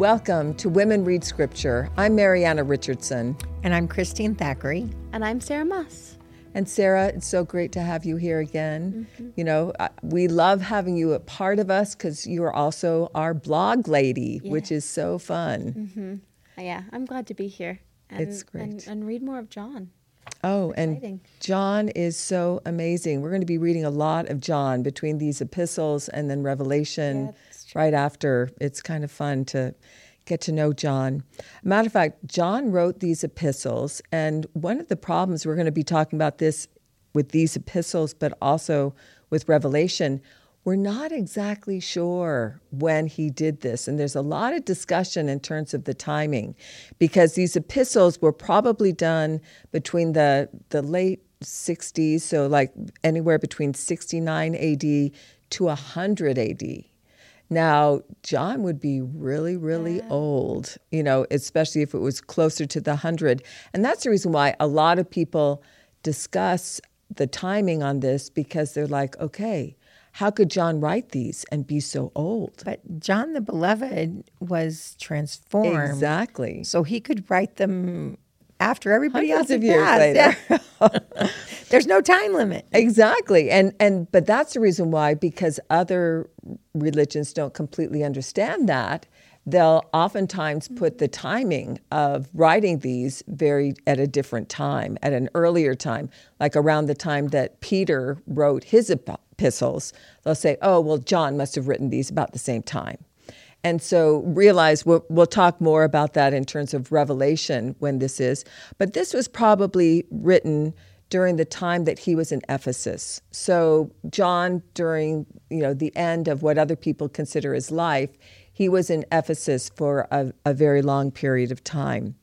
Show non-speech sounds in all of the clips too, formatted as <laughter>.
Welcome to Women Read Scripture. I'm Marianna Richardson. And I'm Christine Thackeray. And I'm Sarah Moss. And Sarah, it's so great to have you here again. Mm-hmm. You know, we love having you a part of us because you are also our blog lady, yeah. which is so fun. Mm-hmm. Yeah, I'm glad to be here. And, it's great. And, and read more of John. Oh, and John is so amazing. We're going to be reading a lot of John between these epistles and then Revelation yeah, right after. It's kind of fun to get to know John. Matter of fact, John wrote these epistles, and one of the problems we're going to be talking about this with these epistles, but also with Revelation we're not exactly sure when he did this. And there's a lot of discussion in terms of the timing because these epistles were probably done between the, the late 60s, so like anywhere between 69 AD to 100 AD. Now, John would be really, really yeah. old, you know, especially if it was closer to the 100. And that's the reason why a lot of people discuss the timing on this because they're like, okay, how could John write these and be so old? But John the Beloved was transformed. Exactly. So he could write them after everybody else of years passed. later. Yeah. <laughs> There's no time limit. Exactly. And and but that's the reason why because other religions don't completely understand that they'll oftentimes put the timing of writing these very at a different time, at an earlier time, like around the time that Peter wrote his epistles. They'll say, oh, well, John must have written these about the same time. And so realize we'll, we'll talk more about that in terms of Revelation when this is. But this was probably written during the time that he was in Ephesus. So John, during you know the end of what other people consider his life, he was in Ephesus for a, a very long period of time.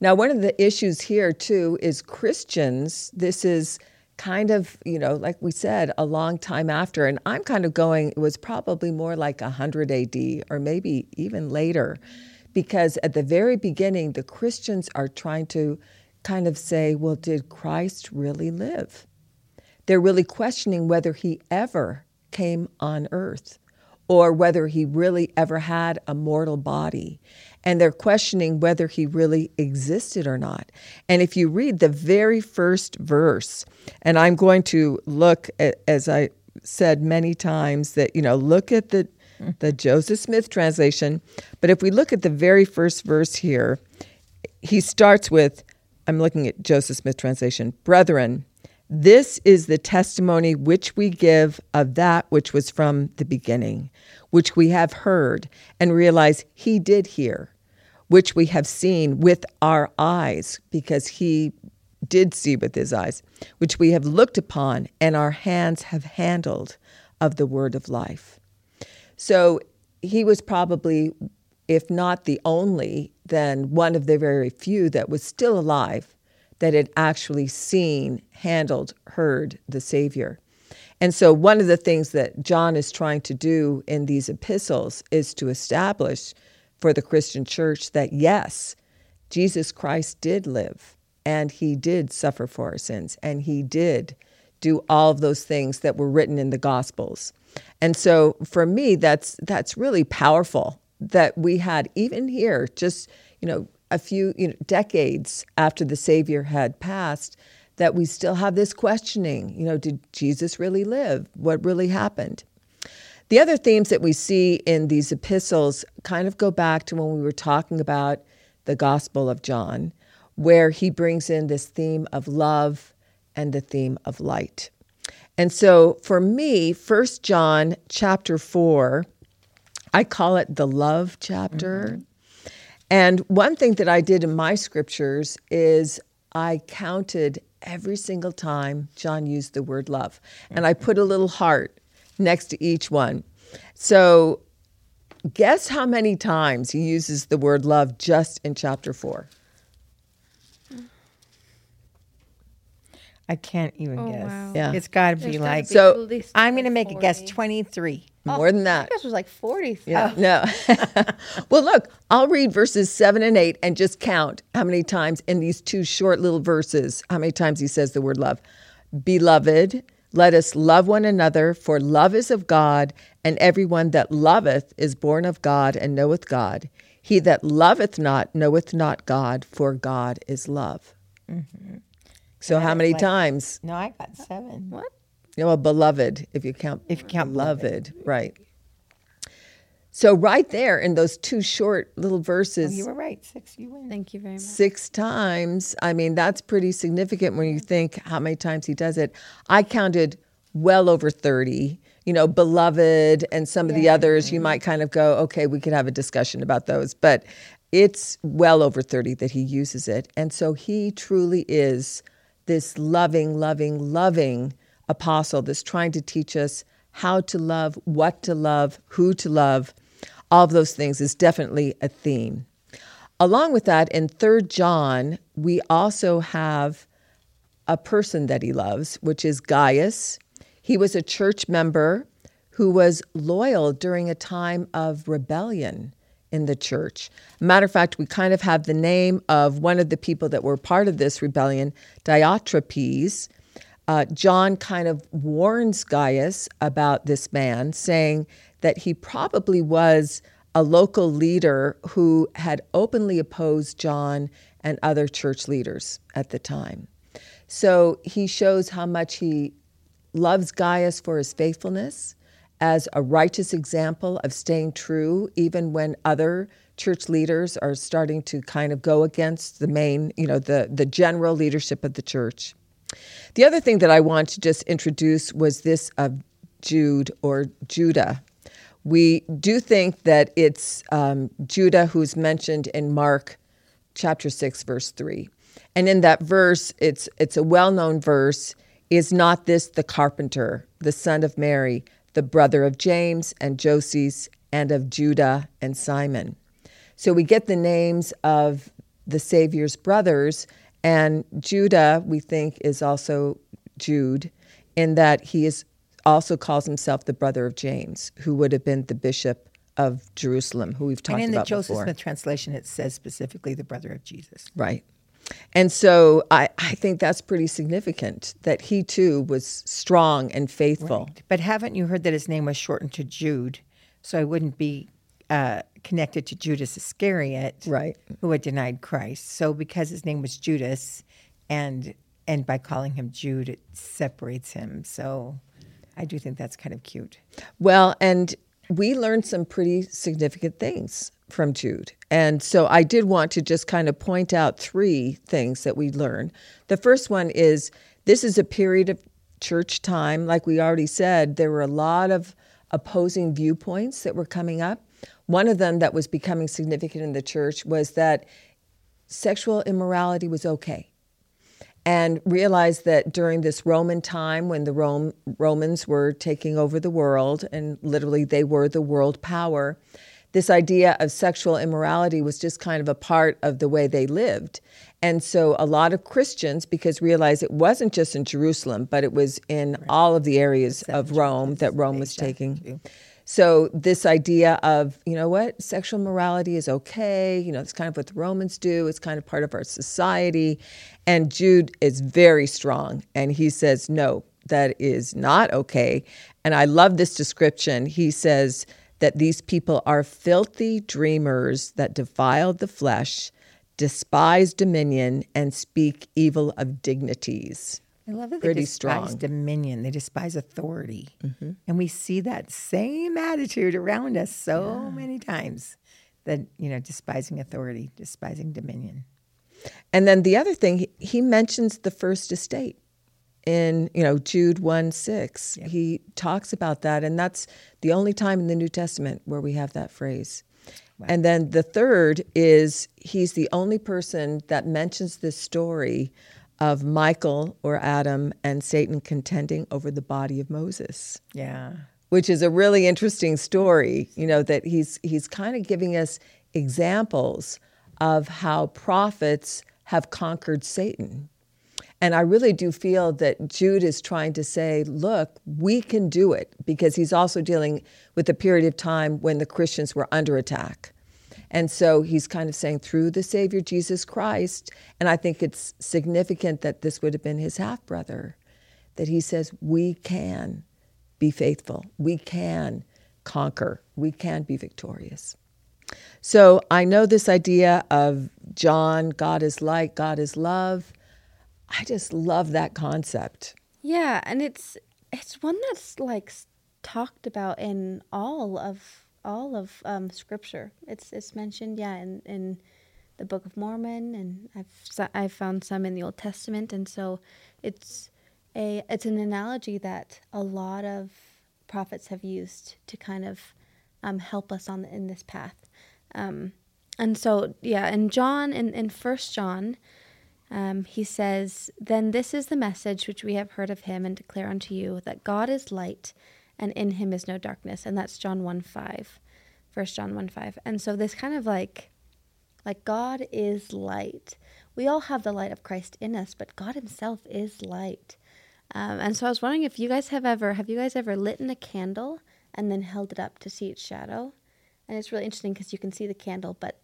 Now, one of the issues here, too, is Christians. This is kind of, you know, like we said, a long time after. And I'm kind of going, it was probably more like 100 AD or maybe even later. Because at the very beginning, the Christians are trying to kind of say, well, did Christ really live? They're really questioning whether he ever came on earth or whether he really ever had a mortal body. And they're questioning whether he really existed or not. And if you read the very first verse, and I'm going to look at, as I said many times, that, you know, look at the, the Joseph Smith translation. But if we look at the very first verse here, he starts with, I'm looking at Joseph Smith translation, brethren, this is the testimony which we give of that which was from the beginning, which we have heard and realize he did hear, which we have seen with our eyes, because he did see with his eyes, which we have looked upon and our hands have handled of the word of life. So he was probably, if not the only, then one of the very few that was still alive that had actually seen, handled, heard the Savior. And so, one of the things that John is trying to do in these epistles is to establish for the Christian church that yes, Jesus Christ did live and he did suffer for our sins and he did do all of those things that were written in the Gospels. And so, for me, that's that's really powerful that we had even here, just you know, a few you know, decades after the Savior had passed, that we still have this questioning. You know, did Jesus really live? What really happened? The other themes that we see in these epistles kind of go back to when we were talking about the Gospel of John, where he brings in this theme of love and the theme of light. And so for me, First John chapter 4, I call it the love chapter. Mm-hmm. And one thing that I did in my scriptures is I counted every single time John used the word love. And I put a little heart next to each one. So guess how many times he uses the word love just in chapter 4? I can't even oh, guess. Wow. Yeah. It's got to be like, so I'm going to make a guess 23. More than that. I guess was like 40. Yeah. Oh. No. <laughs> well, look, I'll read verses 7 and 8 and just count how many times in these two short little verses, how many times he says the word love. Beloved, Let us love one another, for love is of God, and everyone that loveth is born of God and knoweth God. He that loveth not knoweth not God, for God is love. Mm-hmm. So, how many like- times? No, I got seven. What? You know, a beloved, if you count, If you count beloved, right? So, right there in those two short little oh, verses, Oh, You were right. Six. You win. Thank you very much. six times. I mean, that's pretty significant when you think how many times he does it. I counted well over 30. You know, beloved and some of the others, you might kind of go, okay, we could have a discussion about those, but it's well over 30 that he uses it. And so he truly is this loving, loving, loving apostle that's trying to teach us how to love, what to love, who to love. All of those things is definitely a theme. Along with that, in Third John, we also have a person that he loves, which is Gaius. He was a church member who was loyal during a time of rebellion in the church. Matter of fact, we kind of have the name of one of the people that were part of this rebellion, Diotrephes. Uh, John kind of warns Gaius about this man, saying that he probably was a local leader who had openly opposed John and other church leaders at the time. So he shows how much he loves Gaius for his faithfulness as a righteous example of staying true, even when other church leaders are starting to kind of go against the main, you know, the, the general leadership of the church. The other thing that I want to just introduce was this of Jude or Judah. We do think that it's um, Judah who's mentioned in Mark chapter 6 verse 3 and in that verse it's it's a well-known verse is not this the carpenter the son of mary the brother of james and joses and of judah and simon? So we get the names of the savior's brothers and judah we think is also jude in that he is also calls himself the brother of james who would have been the bishop of jerusalem who we've talked about. And in the Joseph before Smith translation, it says specifically the brother of Jesus. Right. And so I, I think that's pretty significant that he too was strong and faithful. But haven't you heard that his name was shortened to Jude? So it wouldn't be uh, connected to Judas Iscariot, Right. who had denied Christ. So because his name was Judas, and and by calling him Jude, it separates him. So I do think that's kind of cute. Well, and we learned some pretty significant things from Jude. And so I did want to just kind of point out three things that we learned. The first one is this is a period of church time. Like we already said, there were a lot of opposing viewpoints that were coming up. One of them that was becoming significant in the church was that sexual immorality was okay and realized that during this Roman time when the Rome, Romans were taking over the world, and literally they were the world power, this idea of sexual immorality was just kind of a part of the way they lived. And so a lot of Christians, because realized it wasn't just in Jerusalem, but it was in all of the areas of Rome that Rome was taking. So this idea of, you know what, sexual morality is okay, you know, it's kind of what the Romans do, it's kind of part of our society. And Jude is very strong and he says, no, that is not okay. And I love this description. He says that these people are filthy dreamers that defile the flesh, despise dominion, and speak evil of dignities. I love that Pretty they despise strong. dominion. They despise authority, mm-hmm. and we see that same attitude around us so many times. That you know, despising authority, despising dominion. And then the other thing, he, he mentions the first estate in, you know, Jude 1 6. He talks about that. And that's the only time in the New Testament where we have that phrase. And then the third is he's the only person that mentions this story of Michael or Adam and Satan contending over the body of Moses Yeah, which is a really interesting story. You know that he's he's kind of giving us examples of how prophets have conquered Satan. And I really do feel that Jude is trying to say, look, we can do it because he's also dealing with a period of time when the Christians were under attack. And so he's kind of saying, through the Savior Jesus Christ, and I think it's significant that this would have been his half brother, that he says we can be faithful, we can conquer, we can be victorious. So I know this idea of John, God is light, God is love. I just love that concept. Yeah, and it's it's one that's like talked about in all of all of um, scripture. It's it's mentioned, yeah, in in the Book of Mormon, and I've I've found some in the Old Testament, and so it's a it's an analogy that a lot of prophets have used to kind of um, help us on in this path. Um, and so yeah, and John in in First John. Um, he says, Then this is the message which we have heard of him and declare unto you, that God is light, and in him is no darkness. And that's John 1 5. 1 John 1 5. And so this kind of like, like God is light. We all have the light of Christ in us, but God himself is light. Um, and so I was wondering if you guys have ever, have you guys ever lit in a candle and then held it up to see its shadow? And it's really interesting because you can see the candle, but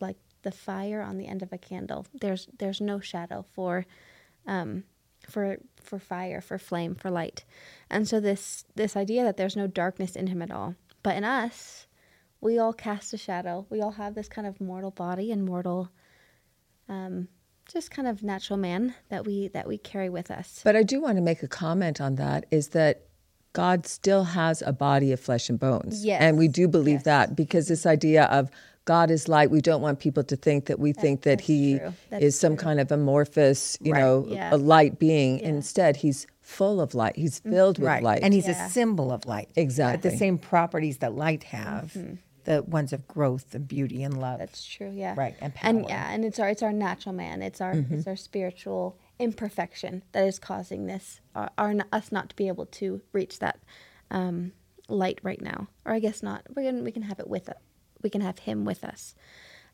like the fire on the end of a candle, there's there's no shadow for, um, for for fire, for flame, for light, and so this this idea that there's no darkness in him at all, but in us, we all cast a shadow. We all have this kind of mortal body and mortal, um, just kind of natural man that we that we carry with us. But I do want to make a comment on that is that God still has a body of flesh and bones. Yes. And we do believe that because this idea of God is light, we don't want people to think that we think that he is some kind of amorphous, you Right. know, Yeah. a light being. Yeah. Instead, he's full of light. He's mm-hmm. filled with Right. light. And he's Yeah. a symbol of light. But Exactly. the same properties that light have, mm-hmm. the ones of growth and beauty and love. That's true. Yeah. Right, and And yeah, and it's our it's our natural man. It's our mm-hmm. it's our spiritual imperfection that is causing this our, our us not to be able to reach that um, light right now. Or I guess not. We can we can have it with it. We can have him with us.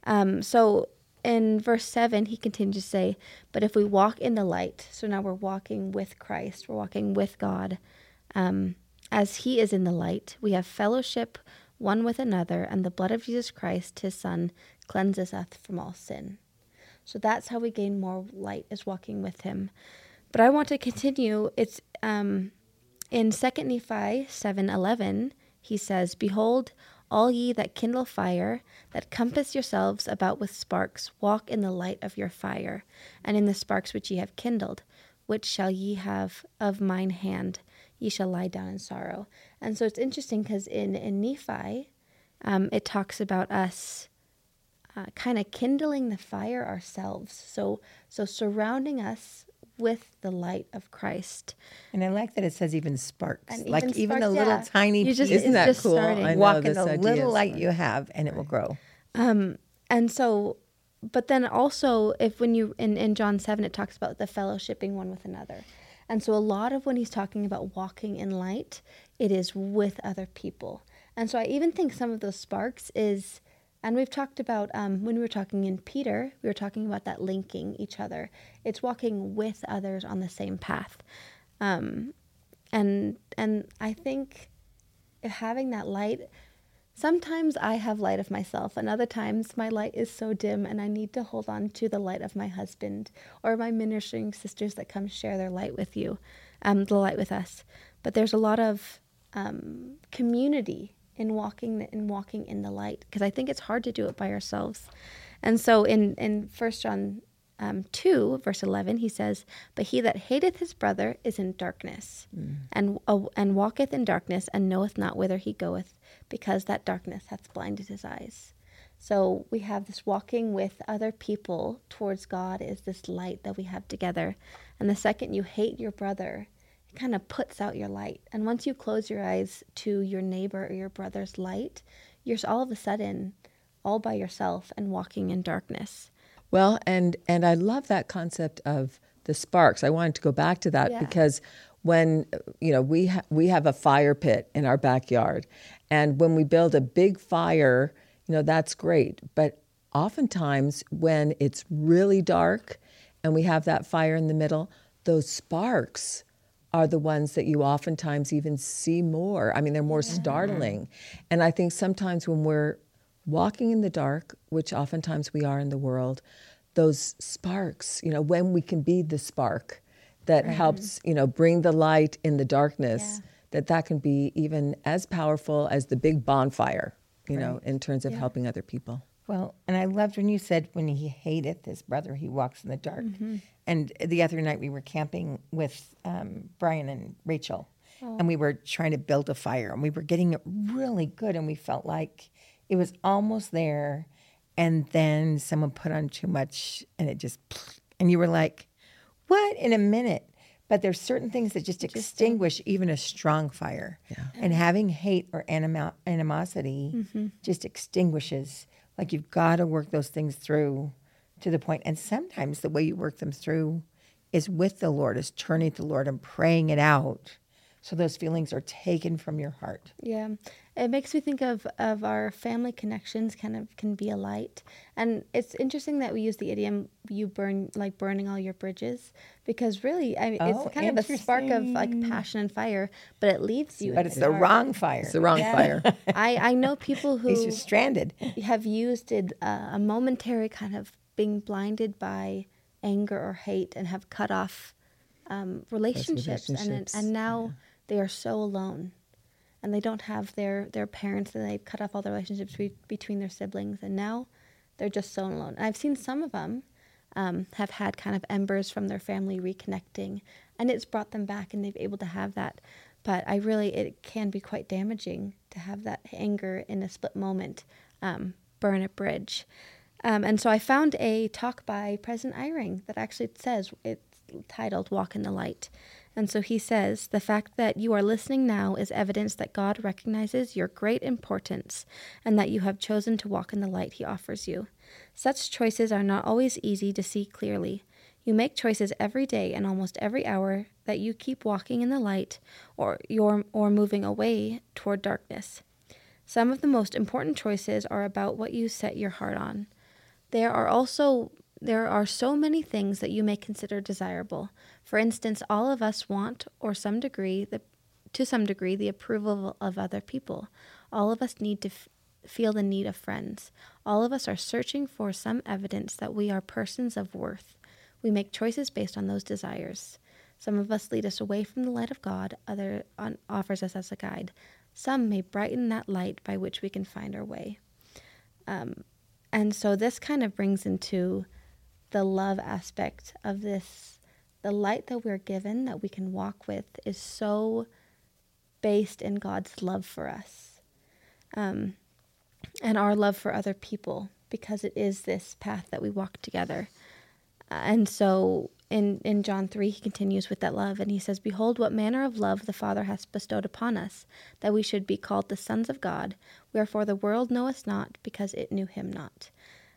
Um, so in verse 7, he continues to say, But if we walk in the light, so now we're walking with Christ, we're walking with God, um, as he is in the light, we have fellowship one with another, and the blood of Jesus Christ, his Son, cleanses us from all sin. So that's how we gain more light, is walking with him. But I want to continue. It's um, in 2 Nephi 7.11, he says, Behold, all ye that kindle fire, that compass yourselves about with sparks, walk in the light of your fire, and in the sparks which ye have kindled. Which shall ye have of mine hand? Ye shall lie down in sorrow. And so it's interesting because in, in Nephi, um, it talks about us uh, kind of kindling the fire ourselves. So, so surrounding us with the light of Christ. And I like that it says even sparks. And like even even a sparks, little yeah. tiny You just- piece. Isn't that just cool? starting. I know Walk in this the idea little light you have, and it will grow. Um, and so, but then also, if when you in, in John 7, it talks about the fellowshipping one with another. And so, a lot of when he's talking about walking in light, it is with other people. And so, I even think some of those sparks is, and we've talked about um, when we were talking in Peter, we were talking about that linking each other. It's walking with others on the same path. Um, and and I think having that light sometimes I have light of myself, and other times my light is so dim, and I need to hold on to the light of my husband or my ministering sisters that come share their light with you, um, the light with us. But there's a lot of um, community in walking in walking in the light because I think it's hard to do it by ourselves. And so in in First John um, 2, verse 11, he says, But he that hateth his brother is in darkness, and, uh, and walketh in darkness, and knoweth not whither he goeth, because that darkness hath blinded his eyes. So we have this walking with other people towards God is this light that we have together. And the second you hate your brother, kind of puts out your light. And once you close your eyes to your neighbor or your brother's light, you're all of a sudden all by yourself and walking in darkness. Well, and and I love that concept of the sparks. I wanted to go back to that Yeah. because when you know we ha- we have a fire pit in our backyard, and when we build a big fire, you know that's great. But oftentimes when it's really dark, and we have that fire in the middle, those sparks are the ones that you oftentimes even see more. I mean, they're more startling. And I think sometimes when we're walking in the dark, which oftentimes we are in the world, those sparks, you know, when we can be the spark, that helps, you know, bring the light in the darkness, Yeah. that that can be even as powerful as the big bonfire, you know, in terms of helping other people. Well, and I loved when you said when he hateth his brother, he walks in the dark. Mm-hmm. And the other night we were camping with um, Brian and Rachel, Oh. and we were trying to build a fire, and we were getting it really good, and we felt like it was almost there, and then someone put on too much, and it just, and you were like, "What?" In a minute. But there's certain things that just extinguish even a strong fire. Yeah. And having hate or animosity Mm-hmm. just extinguishes. Like you've got to work those things through to the point. And sometimes the way you work them through is with the Lord, is turning to the Lord and praying it out. So those feelings are taken from your heart. Yeah, it makes me think of of our family connections. Kind of can be a light, and it's interesting that we use the idiom "you burn like burning all your bridges," because really, I mean, Oh, it's kind of a spark of like passion and fire, but it leaves you. But in it's the dark. wrong fire. It's the wrong fire. <laughs> I I know people <laughs> who He's just stranded. have used it uh, a momentary kind of being blinded by anger or hate and have cut off um, relationships, relationships, and and now they are so alone. And they don't have their their parents and they've cut off all the relationships be- between their siblings and now they're just so alone. And i've seen some of them um, have had kind of embers from their family reconnecting and it's brought them back and they've able to have that. But i really it can be quite damaging to have that anger in a split moment um, burn a bridge um, and so i found a talk by president eyring that actually says it's titled walk in the light and so he says, The fact that you are listening now is evidence that God recognizes your great importance and that you have chosen to walk in the light he offers you. Such choices are not always easy to see clearly. You make choices every day and almost every hour that you keep walking in the light or you're, or moving away toward darkness. Some of the most important choices are about what you set your heart on. There are also there are so many things that you may consider desirable. For instance, all of us want or some degree the to some degree the approval of other people. All of us need to f- feel the need of friends. All of us are searching for some evidence that we are persons of worth. We make choices based on those desires. Some of us lead us away from the light of God, other on, offers us as a guide. Some may brighten that light by which we can find our way. Um, and so this kind of brings into the love aspect of this. The light that we're given that we can walk with is so based in God's love for us um, and our love for other people because it is this path that we walk together. Uh, and so in, in John 3, he continues with that love and he says, Behold, what manner of love the Father has bestowed upon us, that we should be called the sons of God. Wherefore the world knoweth not, because it knew him not.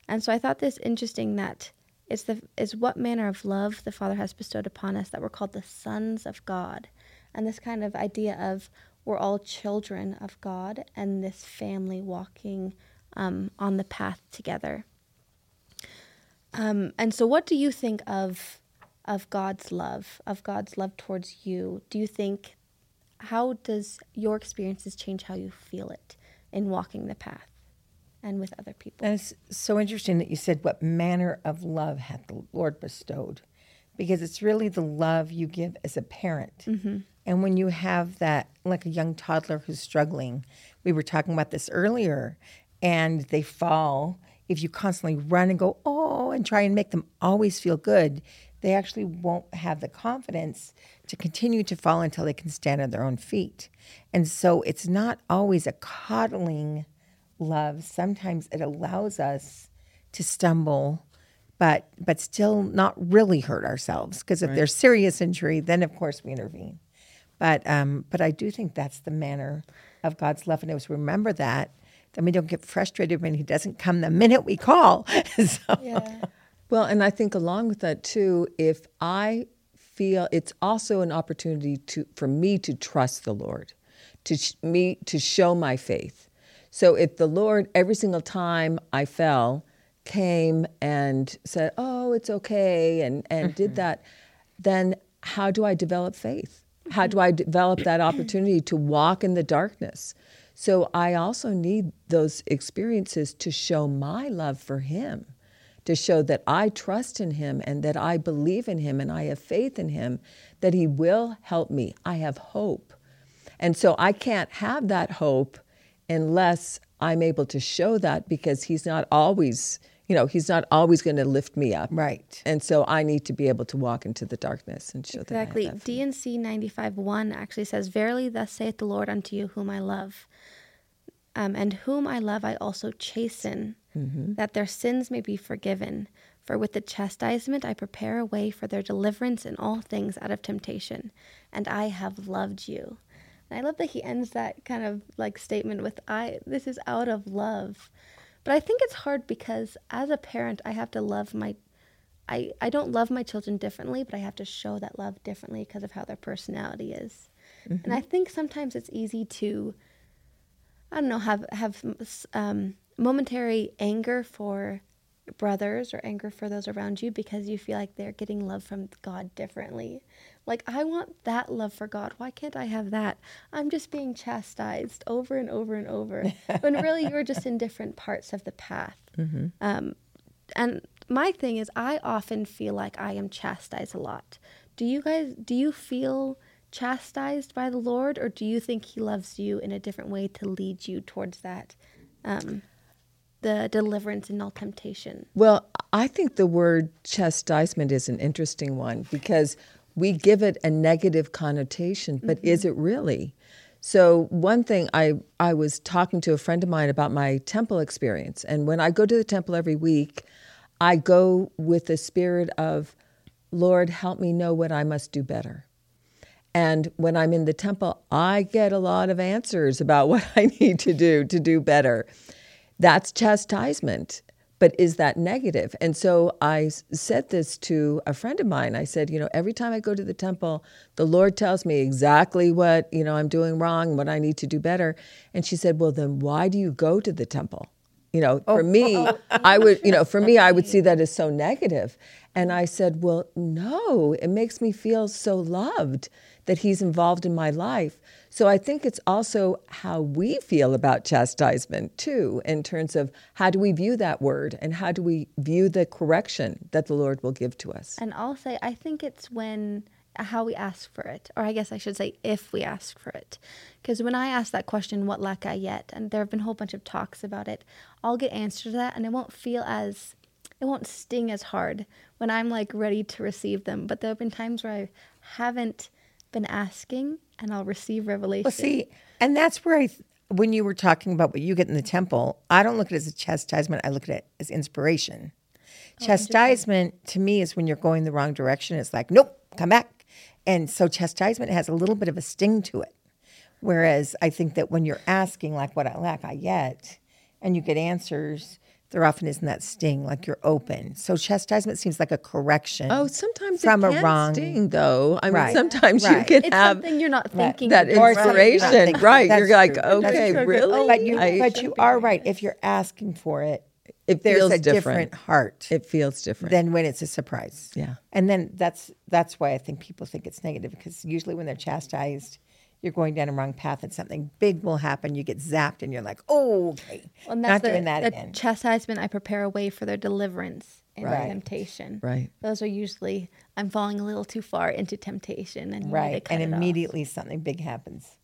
And so I thought this interesting that it's the is what manner of love the Father has bestowed upon us that we're called the sons of God. And this kind of idea of we're all children of God and this family walking um, on the path together. Um, and so, what do you think of of God's love, of God's love towards you? Do you think how does your experiences change how you feel it in walking the path and with other people? And it's so interesting that you said, What manner of love hath the Lord bestowed? Because it's really the love you give as a parent. Mm-hmm. And when you have that, like a young toddler who's struggling, we were talking about this earlier, and they fall. If you constantly run and go, oh, and try and make them always feel good, they actually won't have the confidence to continue to fall until they can stand on their own feet. And so it's not always a coddling love. Sometimes it allows us to stumble, but but still not really hurt ourselves. Because if there's serious injury, then of course we intervene. But um, but I do think that's the manner of God's love, and it was remember that. Then we don't get frustrated when He doesn't come the minute we call. <laughs> so, Yeah. Well, and I think along with that too, if I feel it's also an opportunity to for me to trust the Lord, to sh- me to show my faith. So if the Lord every single time I fell came and said, "Oh, it's okay," and and did mm-hmm. that, then how do I develop faith? How do mm-hmm. I develop that opportunity to walk in the darkness? So I also need those experiences to show my love for him to show that I trust in him and that I believe in him and I have faith in him that he will help me. I have hope. And so I can't have that hope unless I'm able to show that because he's not always, you know, he's not always going to lift me up. Right. And so I need to be able to walk into the darkness and show Exactly. that I have. D&C 95 1 actually says, Verily, thus saith the Lord unto you, whom I love. Um, and whom I love, I also chasten, that their sins may be forgiven. For with the chastisement I prepare a way for their deliverance in all things out of temptation. And I have loved you. And I love that he ends that kind of like statement with, I, this is out of love. But I think it's hard because as a parent, I have to love my I, I don't love my children differently, but I have to show that love differently because of how their personality is. And I think sometimes it's easy to, I don't know, have have um, momentary anger for brothers or anger for those around you because you feel like they're getting love from God differently. Like I want that love for God. Why can't I have that? I'm just being chastised over and over and over. <laughs> when really you're just in different parts of the path. Um, and my thing is i often feel like i am chastised a lot do you guys do you feel chastised by the lord or do you think he loves you in a different way to lead you towards that um, the deliverance and all temptation Well, I think the word chastisement is an interesting one because we give it a negative connotation, but mm-hmm. is it really? So one thing I I was talking to a friend of mine about my temple experience, and when I go to the temple every week, I go with the spirit of, Lord, help me know what I must do better. And when I'm in the temple, I get a lot of answers about <laughs> what I need to do to do better. That's chastisement. But is that negative? And so I said this to a friend of mine. I said, you know, every time I go to the temple, the Lord tells me exactly what, you know, I'm doing wrong, what I need to do better. And she said, well, then why do you go to the temple? You know, oh, for me, oh, oh. I would, you know, for me, I would see that as so negative. And I said, well, no, it makes me feel so loved that he's involved in my life. So I think it's also how we feel about chastisement, too, in terms of how do we view that word and how do we view the correction that the Lord will give to us. and i'll say i think it's when uh, how we ask for it or i guess i should say if we ask for it. Because when i ask that question what lack i yet? And there have been a whole bunch of talks about it. I'll get answers to that and it won't feel as it won't sting as hard when i'm like ready to receive them. But there have been times where i haven't been asking and i'll receive revelation Well, see, and that's where I, th- when you were talking about what you get in the temple, I don't look at it as a chastisement. I look at it as inspiration. Oh, chastisement to me is when you're going the wrong direction. It's like, nope, come back. And so chastisement has a little bit of a sting to it. Whereas I think that when you're asking, like, what I lack, I get, and you get answers, there often isn't that sting, like you're open. So chastisement seems like a correction. Oh, sometimes From it a wrong- sting, though. I mean, Right, sometimes you right. can it's have something you're not thinking that of. Or you're inspiration, thinking. right? That's You're like, true. That's okay, true. really? Oh, But you, I- but you are right. If you're asking for it, it there's feels a different. different heart It feels different. than when it's a surprise. Yeah. And then that's that's why I think people think it's negative because usually when they're chastised, you're going down a wrong path and something big will happen. You get zapped and you're like, oh, okay, and not that's the, doing that the again. chastisement i prepare a way for their deliverance in Right. temptation Right. those are usually i'm falling a little too far into temptation and you need to right. And it off. immediately something big happens.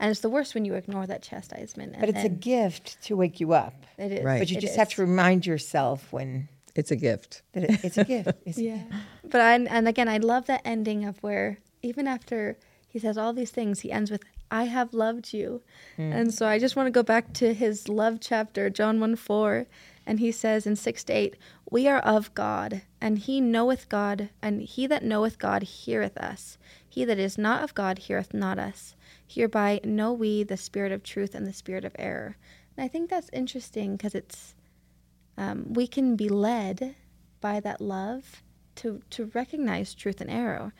and it's the worst when you ignore that chastisement and But it's a gift to wake you up. it is Right. But you it just is. have to remind yourself when it's a gift. that it, it's a gift. It's, <laughs> Yeah. But I and again I love that ending of where even after he says all these things, he ends with I have loved you. And so I just want to go back to his love chapter, John 1 4. And he says in 6 to 8, We are of God, and he knoweth God, and he that knoweth God heareth us. He that is not of God heareth not us. Hereby know we the spirit of truth and the spirit of error. And I think that's interesting because it's um, we can be led by that love to to recognize truth and error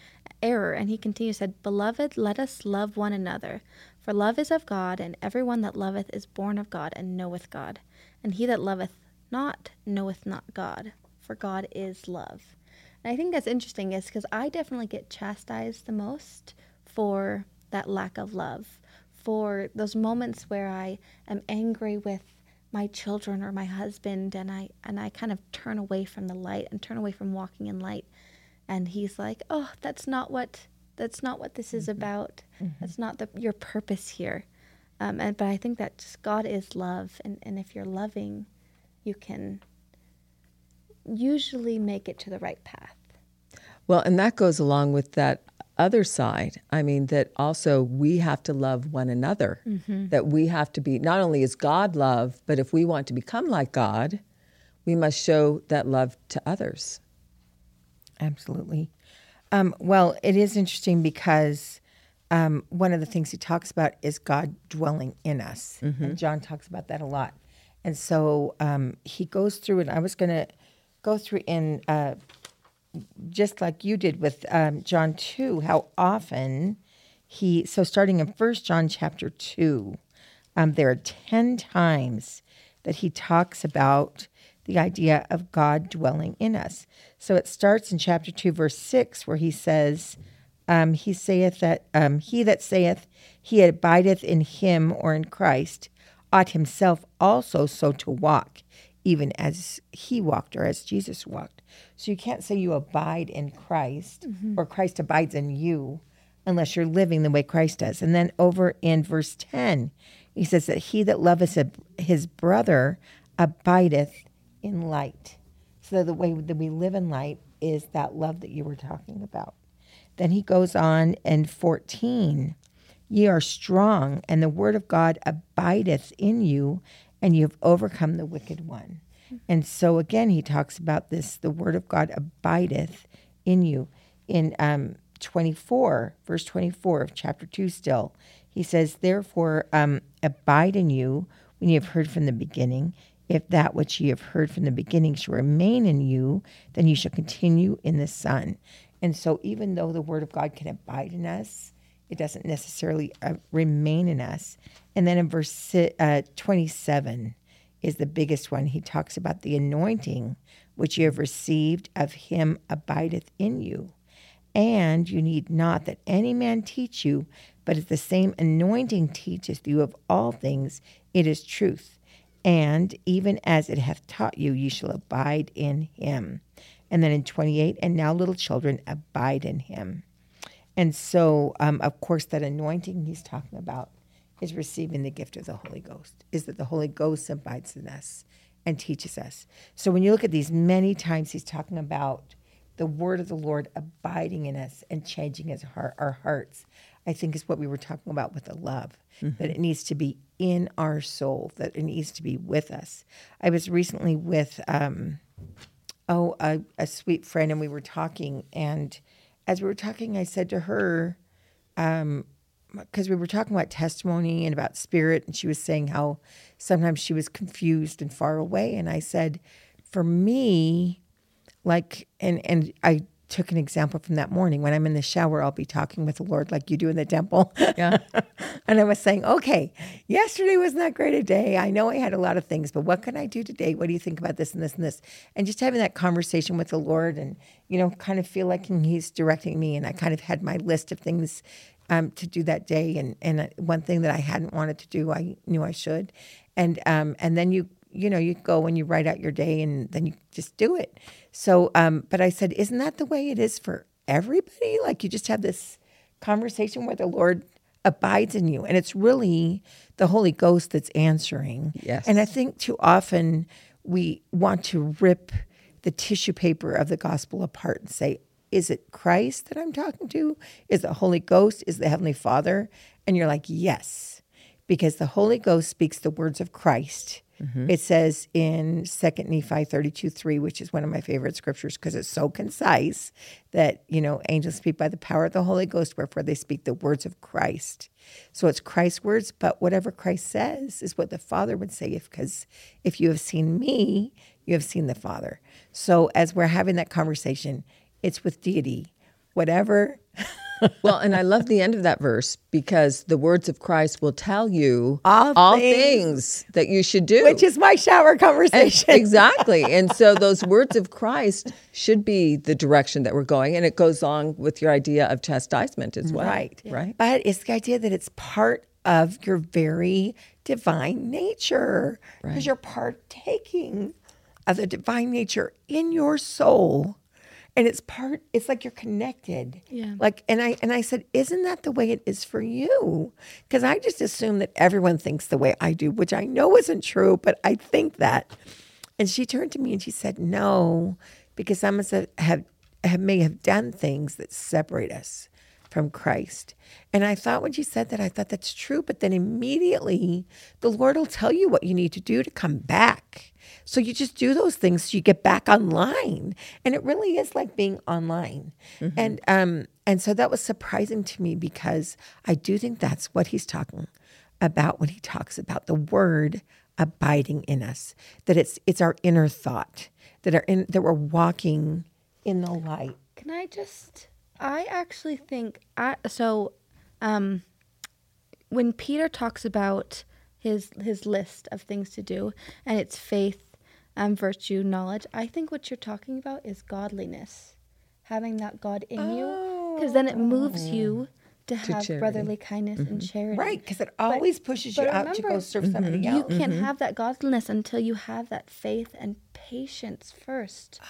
error and he continues said beloved let us love one another for love is of god and everyone that loveth is born of god and knoweth god. And he that loveth not knoweth not god for god is love. And i think that's interesting is because i definitely get chastised the most for that lack of love for those moments where i am angry with my children or my husband and I and I kind of turn away from the light and turn away from walking in light. And he's like oh that's not what that's not what this is about. That's not the your purpose here. Um, and but I think that just God is love and and if you're loving you can usually make it to the right path. Well, and that goes along with that other side. I mean, that also we have to love one another. That we have to be, not only is God love, but if we want to become like God, we must show that love to others. Absolutely. Um, well, it is interesting because um, one of the things he talks about is God dwelling in us. And John talks about that a lot. And so um, he goes through and I was going to go through in uh, just like you did with um, John 2, how often he, so starting in First John chapter 2, um, there are 10 times that he talks about the idea of God dwelling in us. So it starts in chapter 2, verse 6, where he says, um, He saith that, um, He that saith he abideth in him or in Christ ought himself also so to walk, even as he walked or as Jesus walked. So you can't say you abide in Christ mm-hmm. or Christ abides in you unless you're living the way Christ does. And then over in verse 10, he says that he that loveth his brother abideth in light. So the way that we live in light is that love that you were talking about. Then he goes on in 14, ye are strong, and the word of God abideth in you, and you have overcome the wicked one. And so again, he talks about this the word of God abideth in you. In um, 24, verse 24 of chapter 2, still, he says, Therefore, um, abide in you when you have heard from the beginning. If that which ye have heard from the beginning shall remain in you, then you shall continue in the Son. And so, even though the Word of God can abide in us, it doesn't necessarily uh, remain in us. And then in verse uh, 27 is the biggest one. He talks about the anointing which you have received of him abideth in you. And you need not that any man teach you, but if the same anointing teacheth you of all things, it is truth. And even as it hath taught you, ye shall abide in him. And then in 28, and now little children, abide in him. And so, um, of course, that anointing he's talking about is receiving the gift of the Holy Ghost, is that the Holy Ghost abides in us and teaches us. So when you look at these many times he's talking about the word of the Lord abiding in us and changing his heart, our hearts, I think is what we were talking about with the love, that it needs to be in our soul, that it needs to be with us. I was recently with, um, oh, a, a sweet friend, and we were talking. And as we were talking, I said to her, um, because we were talking about testimony and about spirit, and she was saying how sometimes she was confused and far away. And I said, for me, like, and and I took an example from that morning when I'm in the shower, I'll be talking with the Lord like you do in the temple. Yeah. <laughs> and I was saying, okay, yesterday was not that great a day. I know I had a lot of things, but what can I do today? What do you think about this and this and this? And just having that conversation with the Lord and, you know, kind of feel like He's directing me. And I kind of had my list of things um, to do that day. And, and uh, one thing that I hadn't wanted to do, I knew I should. And, um, and then you, you know, you go and you write out your day and then you just do it. So, um, but I said, isn't that the way it is for everybody? Like you just have this conversation where the Lord abides in you. And it's really the Holy Ghost that's answering. Yes. And I think too often we want to rip the tissue paper of the gospel apart and say, is it Christ that I'm talking to? Is the Holy Ghost? Is the Heavenly Father? And you're like, yes, because the Holy Ghost speaks the words of Christ. Mm-hmm. It says in 2 Nephi 32 3, which is one of my favorite scriptures because it's so concise that, you know, angels speak by the power of the Holy Ghost, wherefore they speak the words of Christ. So it's Christ's words, but whatever Christ says is what the Father would say, if because if you have seen me, you have seen the Father. So as we're having that conversation, it's with deity. Whatever <laughs> well, and I love the end of that verse because the words of Christ will tell you All things. things. that you should do. which is my shower And- conversation. exactly. And so <laughs> those words of Christ should be the direction that we're going. And it goes on with your idea of chastisement as well. Right. Right. But it's the idea that it's part of your very divine nature because you're partaking of the divine nature in your soul and it's part it's like you're connected Yeah. like and i and i said isn't that the way it is for you because i just assume that everyone thinks the way i do which i know isn't true but i think that and she turned to me and she said no because some of us have, have may have done things that separate us from Christ. And I thought when she said that, I thought that's true. But then immediately the Lord will tell you what you need to do to come back. So you just do those things so you get back online. And it really is like being online. And um and so that was surprising to me because I do think that's what he's talking about when he talks about the word abiding in us. That it's it's our inner thought, that are in that we're walking in the light. Can I just? I actually think I so. Um, when Peter talks about his his list of things to do, and it's faith, um, virtue, knowledge. I think what you're talking about is godliness, having that God in you, because then it moves you to have charity. brotherly kindness and mm-hmm. charity. Right, because it always pushes you but out to go remember, serve somebody mm-hmm. You else. You can't mm-hmm. have that godliness until you have that faith and patience first.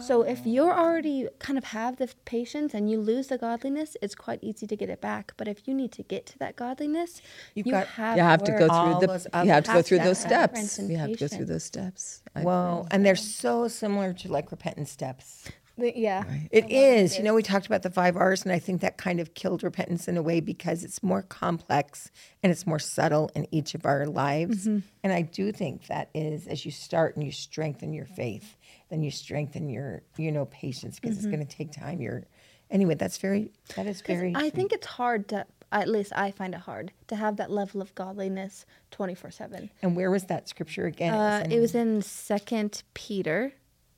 So if oh. you're already kind of have the patience and you lose the godliness, it's quite easy to get it back. But if you need to get to that godliness, You've you got- have You have to go through those the. other You have to go through steps. those steps. You have to go through those steps. I Well, and they're so similar to like repentance steps. The- yeah. It is. You know, we talked about the five R's, and I think that kind of killed repentance in a way because it's more complex and it's more subtle in each of our lives. Mm-hmm. And I do think that is as you start and you strengthen your faith, then you strengthen your, you know, patience because it's going to take time. You're, anyway, that's very, that is very. I think it's hard to, at least I find it hard to have that level of godliness 24 7. and where was that scripture again? Uh, it was in Second Peter.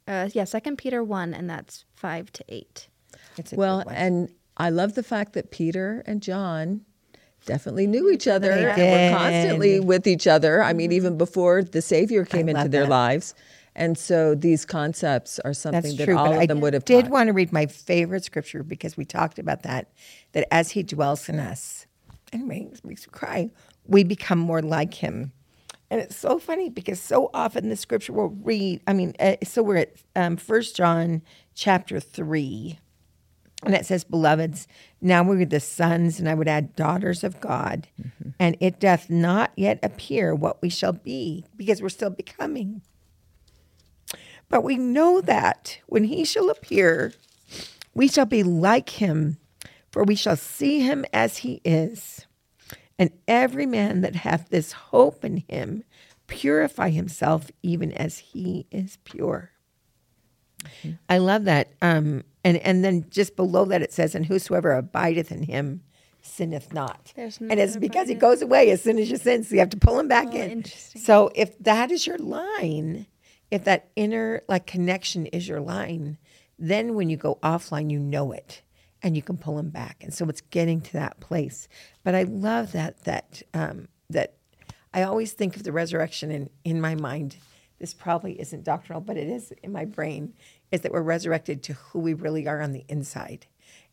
Uh, yeah, Second Peter 1, and that's 5 to 8. it's a Well, and I love the fact that Peter and John definitely knew each other They and were constantly with each other. I mean, even before the Savior came into their that. lives. And so these concepts are something That's that true. all of I them would have did taught. want to read my favorite scripture because we talked about that. That as He dwells in us, anyway, it makes me cry. We become more like Him, and it's so funny because so often the scripture will read. I mean, uh, so we're at um, First John chapter three, and it says, "Beloveds, now we are the sons, and I would add daughters of God, and it doth not yet appear what we shall be, because we're still becoming." But we know that when he shall appear, we shall be like him, for we shall see him as he is. And every man that hath this hope in him purify himself even as he is pure. I love that. Um, and, and then just below that it says, And whosoever abideth in him sinneth not. There's and it's because he goes away as soon as you sin, so you have to pull him back Oh, in. So if that is your line, if that inner like connection is your line, then when you go offline, you know it and you can pull them back. And so it's getting to that place. But I love that that um, that I always think of the resurrection in, in my mind. This probably isn't doctrinal, but it is in my brain, is that we're resurrected to who we really are on the inside.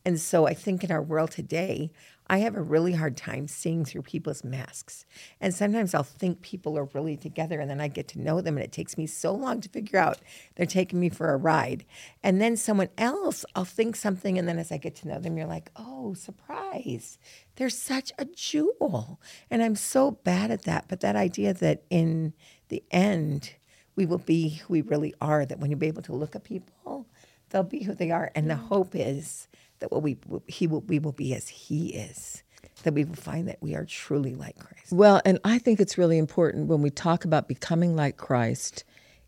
And so I think in our world today, I have a really hard time seeing through people's masks. And sometimes I'll think people are really together and then I get to know them and it takes me so long to figure out they're taking me for a ride. And then someone else, I'll think something and then as I get to know them, you're like, oh, surprise. They're such a jewel. And I'm so bad at that. But that idea that in the end, we will be who we really are, that when you'll be able to look at people, they'll be who they are. And the hope is that what we he will we will be as he is. That we will find that we are truly like Christ. Well, and I think it's really important when we talk about becoming like Christ,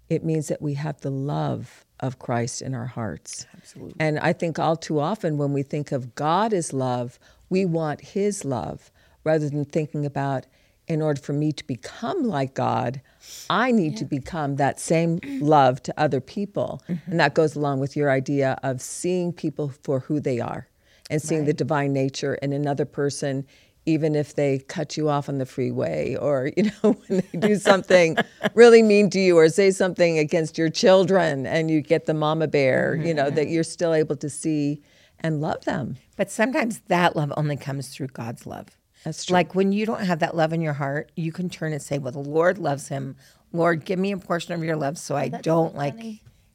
it means that we have the love of Christ in our hearts. Absolutely. And I think all too often when we think of God as love, we want his love rather than thinking about in order for me to become like God, I need to become that same love to other people. Mm-hmm. And that goes along with your idea of seeing people for who they are and seeing the divine nature in another person even if they cut you off on the freeway or you know <laughs> when they do something really mean to you or say something against your children and you get the mama bear mm-hmm. you know that mm-hmm. you're still able to see and love them. But sometimes that love only comes through God's love. That's true. Like when you don't have that love in your heart, you can turn and say, "Well, the Lord loves him. Lord, give me a portion of your love, so I don't so like."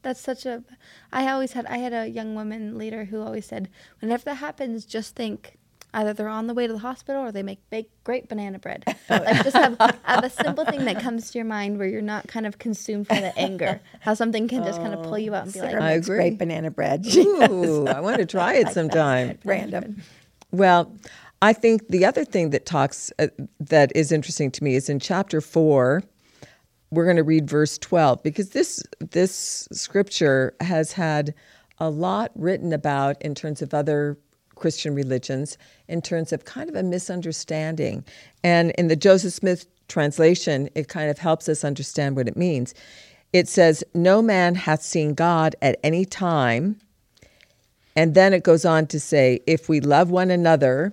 That's such a. I always had. I had a young woman leader who always said, "Whenever that happens, just think." Either they're on the way to the hospital or they make big, great banana bread. <laughs> like just have, have a simple thing that comes to your mind where you're not kind of consumed by the anger. <laughs> How something can just kind of pull oh, you out and be like, I makes agree. Great banana bread. <laughs> Ooh, I want to try it sometime. Random. Well, I think the other thing that talks uh, that is interesting to me is in chapter 4 we're going to read verse 12 because this this scripture has had a lot written about in terms of other Christian religions in terms of kind of a misunderstanding. And in the Joseph Smith translation, it kind of helps us understand what it means. It says, No man hath seen God at any time. And then it goes on to say, If we love one another,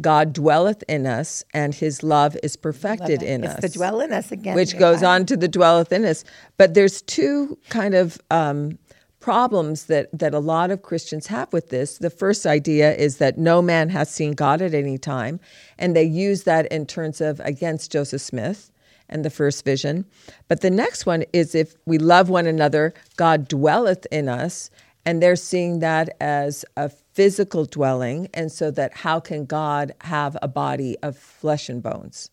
God dwelleth in us, and his love is perfected in it's us the dwell in us again. which goes on to the dwelleth in us. But there's two kind of um, problems that that a lot of Christians have with this. The first idea is that no man has seen God at any time, and they use that in terms of against Joseph Smith and the first vision. But the next one is if we love one another, God dwelleth in us, and they're seeing that as a physical dwelling, and so that how can God have a body of flesh and bones?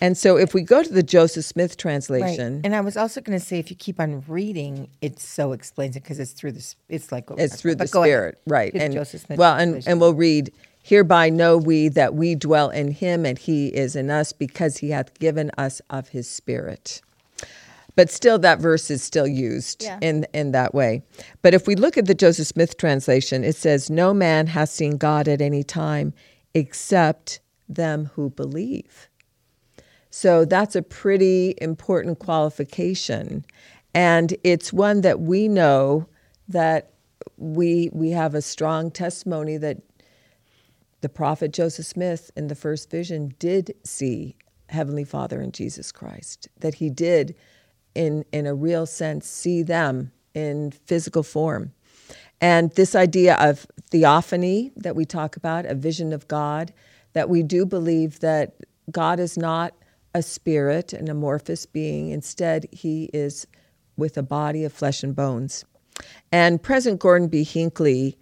And so if we go to the Joseph Smith Right. translation, And I was also going to say, if you keep on reading, it so explains it because it's through this. It's like it's through the go ahead. Spirit, right? And Joseph Smith well, and, and we'll read, Hereby know we that we dwell in him and he is in us because he hath given us of his Spirit. But still, that verse is still used Yeah. in, in that way. But if we look at the Joseph Smith translation, it says, No man has seen God at any time except them who believe. So that's a pretty important qualification. And it's one that we know that we we have a strong testimony that the prophet Joseph Smith in the first vision did see Heavenly Father and Jesus Christ, that he did in in a real sense see them in physical form. And this idea of theophany that we talk about, a vision of God, that we do believe that God is not a spirit, an amorphous being. Instead, he is with a body of flesh and bones. And President Gordon B. Hinckley,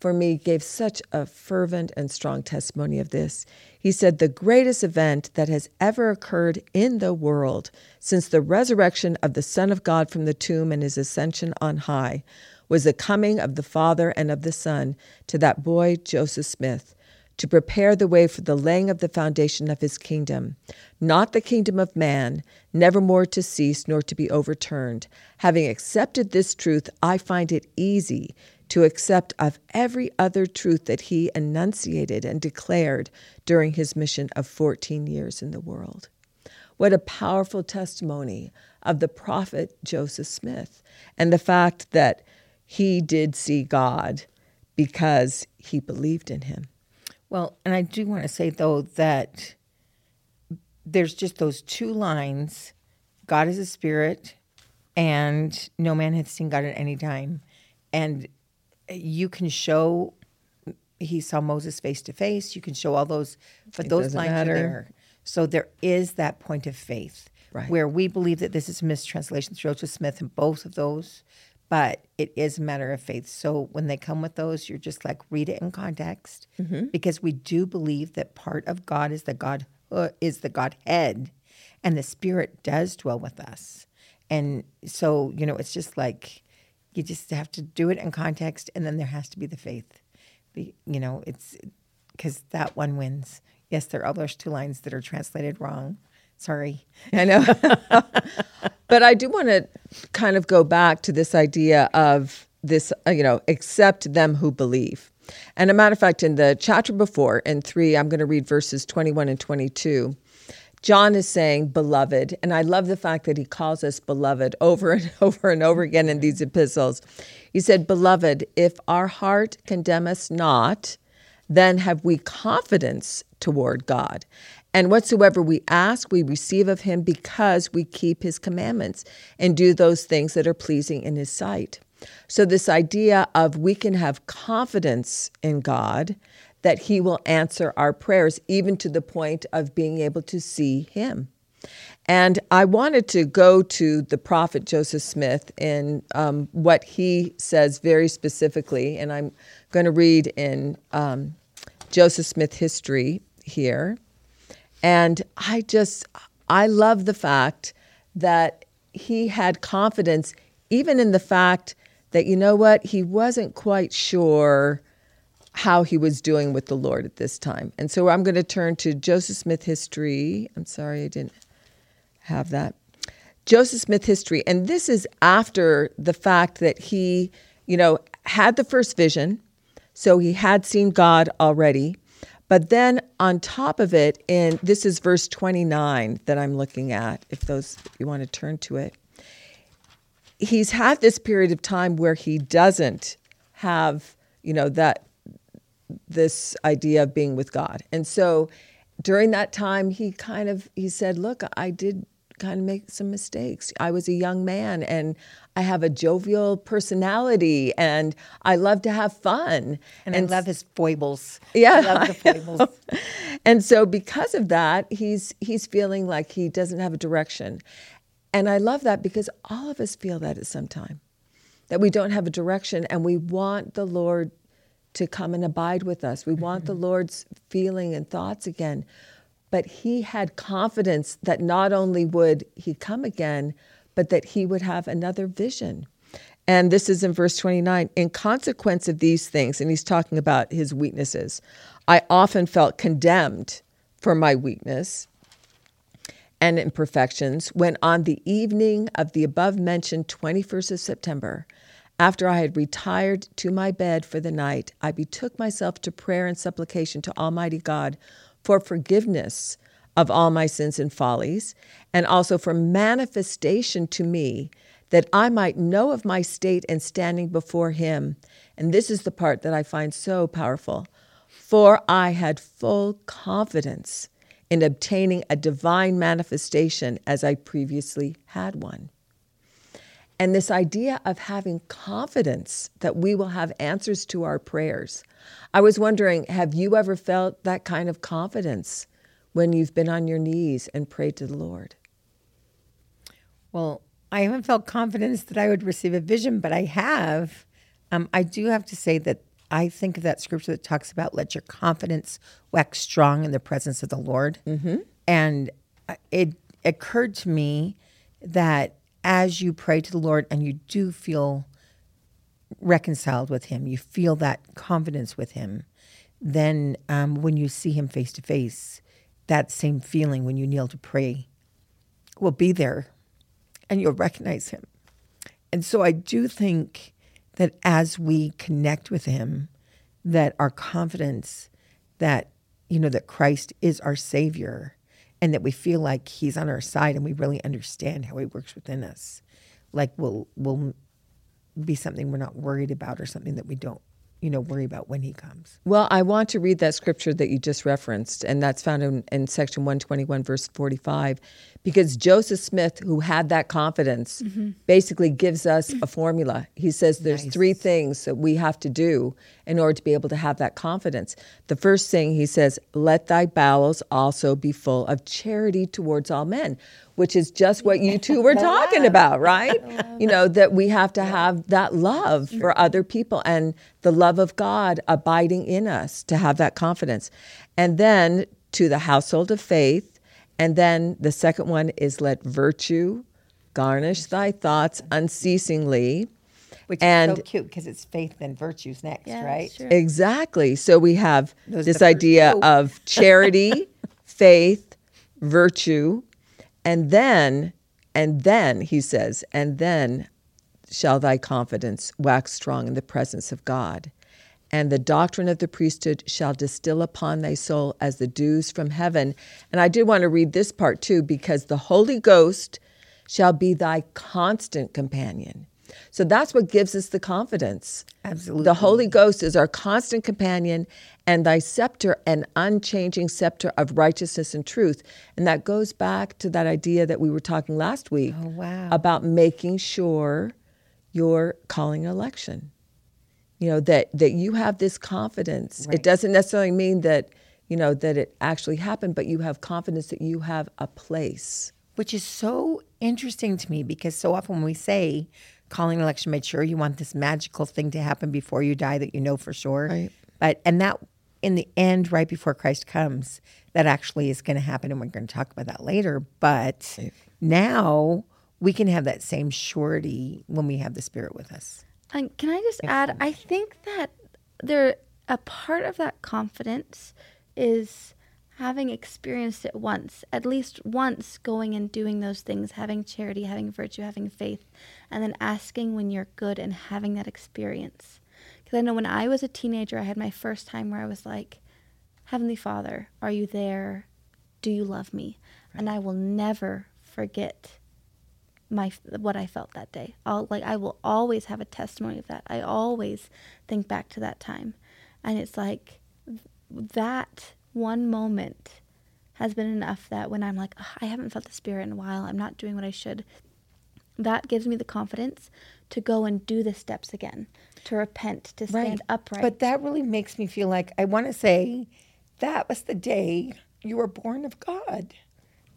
for me, gave such a fervent and strong testimony of this. He said, The greatest event that has ever occurred in the world since the resurrection of the Son of God from the tomb and his ascension on high was the coming of the Father and of the Son to that boy, Joseph Smith, to prepare the way for the laying of the foundation of his kingdom, not the kingdom of man, never more to cease nor to be overturned. Having accepted this truth, I find it easy to accept of every other truth that he enunciated and declared during his mission of 14 years in the world. What a powerful testimony of the prophet Joseph Smith and the fact that he did see God because he believed in him. Well, and I do want to say though that there's just those two lines: God is a spirit, and no man hath seen God at any time. And you can show he saw Moses face to face. You can show all those, but It those lines matter. are there. So there is that point of faith Right. where we believe that this is a mistranslation through Joseph Smith and both of those, but it is a matter of faith. So when they come with those, you're just like read it in context Mm-hmm. because we do believe that part of God is the God uh, is the Godhead, and the Spirit does dwell with us. And so you know, it's just like you just have to do it in context, and then there has to be the faith. Be, you know, it's because that one wins. Yes, there are those two lines that are translated wrong. Sorry. I know. <laughs> but I do want to kind of go back to this idea of this, uh, you know, accept them who believe. And a matter of fact, in the chapter before, in three, I'm going to read verses 21 and 22. John is saying, beloved, and I love the fact that he calls us beloved <laughs> over and over and over again in these epistles. He said, Beloved, if our heart condemn us not, then have we confidence toward God. And whatsoever we ask, we receive of him because we keep his commandments and do those things that are pleasing in his sight. So, this idea of we can have confidence in God, that he will answer our prayers, even to the point of being able to see him. And I wanted to go to the prophet Joseph Smith in um, what he says very specifically, and I'm going to read in um, Joseph Smith history here. And I just, I love the fact that he had confidence even in the fact that, you know what, he wasn't quite sure how he was doing with the Lord at this time. And so I'm going to turn to Joseph Smith history. I'm sorry I didn't have that. Joseph Smith history. And this is after the fact that he, you know, had the first vision. So he had seen God already. But then on top of it, in this is verse 29 that I'm looking at, if those you want to turn to it. He's had this period of time where he doesn't have, you know, that this idea of being with God. And so during that time he kind of he said, "Look, I did kind of make some mistakes. I was a young man and I have a jovial personality and I love to have fun. And, and I love his foibles. Yeah. I love the <laughs> foibles. and so because of that, he's he's feeling like he doesn't have a direction. And I love that because all of us feel that at some time. That we don't have a direction and we want the Lord to come and abide with us. We want mm-hmm. the Lord's feeling and thoughts again. But he had confidence that not only would he come again, but that he would have another vision. And this is in verse 29 In consequence of these things, and he's talking about his weaknesses, I often felt condemned for my weakness and imperfections when on the evening of the above mentioned 21st of September, after I had retired to my bed for the night, I betook myself to prayer and supplication to Almighty God for forgiveness of all my sins and follies, and also for manifestation to me that I might know of my state and standing before Him. And this is the part that I find so powerful. For I had full confidence in obtaining a divine manifestation as I previously had one. And this idea of having confidence that we will have answers to our prayers. I was wondering, have you ever felt that kind of confidence when you've been on your knees and prayed to the Lord? Well, I haven't felt confidence that I would receive a vision, but I have. Um, I do have to say that I think of that scripture that talks about let your confidence wax strong in the presence of the Lord. Mm-hmm. And uh, it occurred to me that as you pray to the Lord and you do feel reconciled with Him, you feel that confidence with Him, then um, when you see Him face to face, that same feeling when you kneel to pray will be there and you'll recognize Him. And so I do think that as we connect with Him, that our confidence that, you know, that Christ is our Savior and that we feel like he's on our side and we really understand how he works within us like will will be something we're not worried about or something that we don't you know worry about when he comes. Well i want to read that scripture that you just referenced and that's found in, in section 121 verse 45 because joseph smith who had that confidence mm-hmm. basically gives us a formula. He says there's nice. three things that we have to do in order to be able to have that confidence. The first thing he says let thy bowels also be full of charity towards all men which is just what you two were talking <laughs> about, right? You know, that we have to have that love for other people and the love of God abiding in us to have that confidence. And then to the household of faith. And then the second one is let virtue garnish thy thoughts unceasingly. Which and, is so cute because it's faith and virtues next, yeah, right? Sure. Exactly. So we have Those this idea of charity, <laughs> faith, virtue, and then, and then, he says, and then shall thy confidence wax strong in the presence of God. And the doctrine of the priesthood shall distill upon thy soul as the dews from heaven. And I did want to read this part too, because the Holy Ghost shall be thy constant companion. So that's what gives us the confidence. Absolutely. The Holy Ghost is our constant companion and thy scepter, an unchanging scepter of righteousness and truth. And that goes back to that idea that we were talking last week oh, wow. about making sure you're calling election. you know that that you have this confidence. Right. It doesn't necessarily mean that you know that it actually happened, but you have confidence that you have a place. which is so interesting to me because so often we say calling an election made sure you want this magical thing to happen before you die that you know for sure Right. but and that in the end right before christ comes that actually is going to happen and we're going to talk about that later but now we can have that same surety when we have the spirit with us And can I just add? I think that there a part of that confidence is having experienced it once, at least once, going and doing those things, having charity, having virtue, having faith, and then asking when you're good and having that experience. Because I know when I was a teenager, I had my first time where I was like, "Heavenly Father, are you there? Do you love me?" And I will never forget my what I felt that day. I'll like I will always have a testimony of that. I always think back to that time. And it's like th- that one moment has been enough that when I'm like "Ugh, I haven't felt the spirit in a while, I'm not doing what I should. That gives me the confidence to go and do the steps again, to repent, to stand upright. but that really makes me feel like i want to say that was the day you were born of god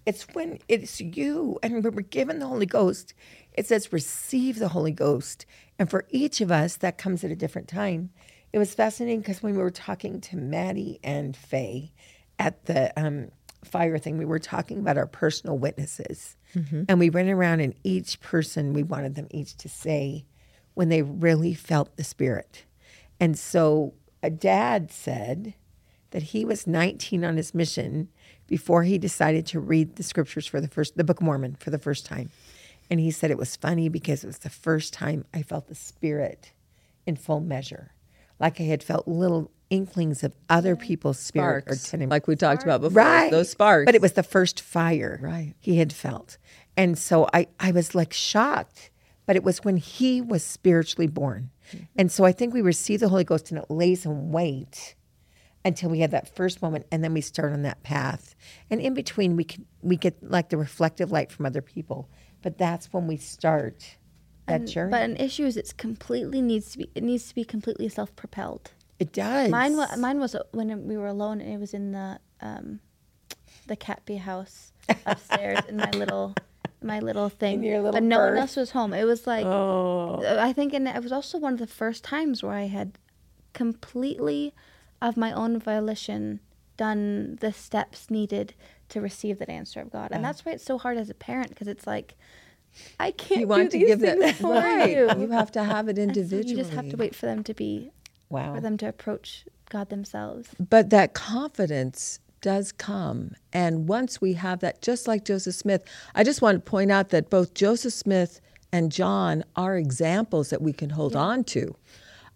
It's when it's you and when we're given the Holy Ghost, it says receive the Holy Ghost. And for each of us, that comes at a different time. It was fascinating because when we were talking to Maddie and Faye at the um, fire thing, we were talking about our personal witnesses. And we went around and each person, we wanted them each to say when they really felt the Spirit. And so a dad said that he was 19 on his mission before he decided to read the scriptures for the first, the Book of Mormon for the first time. And he said it was funny because it was the first time I felt the Spirit in full measure. Like I had felt little inklings of other people's spirit Sparks, or tenem- like we talked about before. right. Those sparks. but it was the first fire Right. he had felt. And so i i was like shocked but it was when he was spiritually born. Mm-hmm. And so i think we receive the holy ghost and it lays in wait until we have that first moment and then we start on that path. And in between we can we get like the reflective light from other people. But that's when we start And- But an issue is it's completely needs to be it needs to be completely self propelled. it does Mine was mine was uh, when we were alone and it was in the um, the Catby house upstairs in my little <laughs> my little thing. your little but no one else was home. It was like oh I think, and it was also one of the first times where I had completely, of my own volition, done the steps needed to receive that answer of God. And that's why it's so hard as a parent because it's like, I can't you want to give that <laughs> for right. you. You have to have it And so individually. you just have to wait for them to be, wow for them to approach God themselves. But that confidence does come. And once we have that, just like Joseph Smith, I just want to point out that both Joseph Smith and John are examples that we can hold on to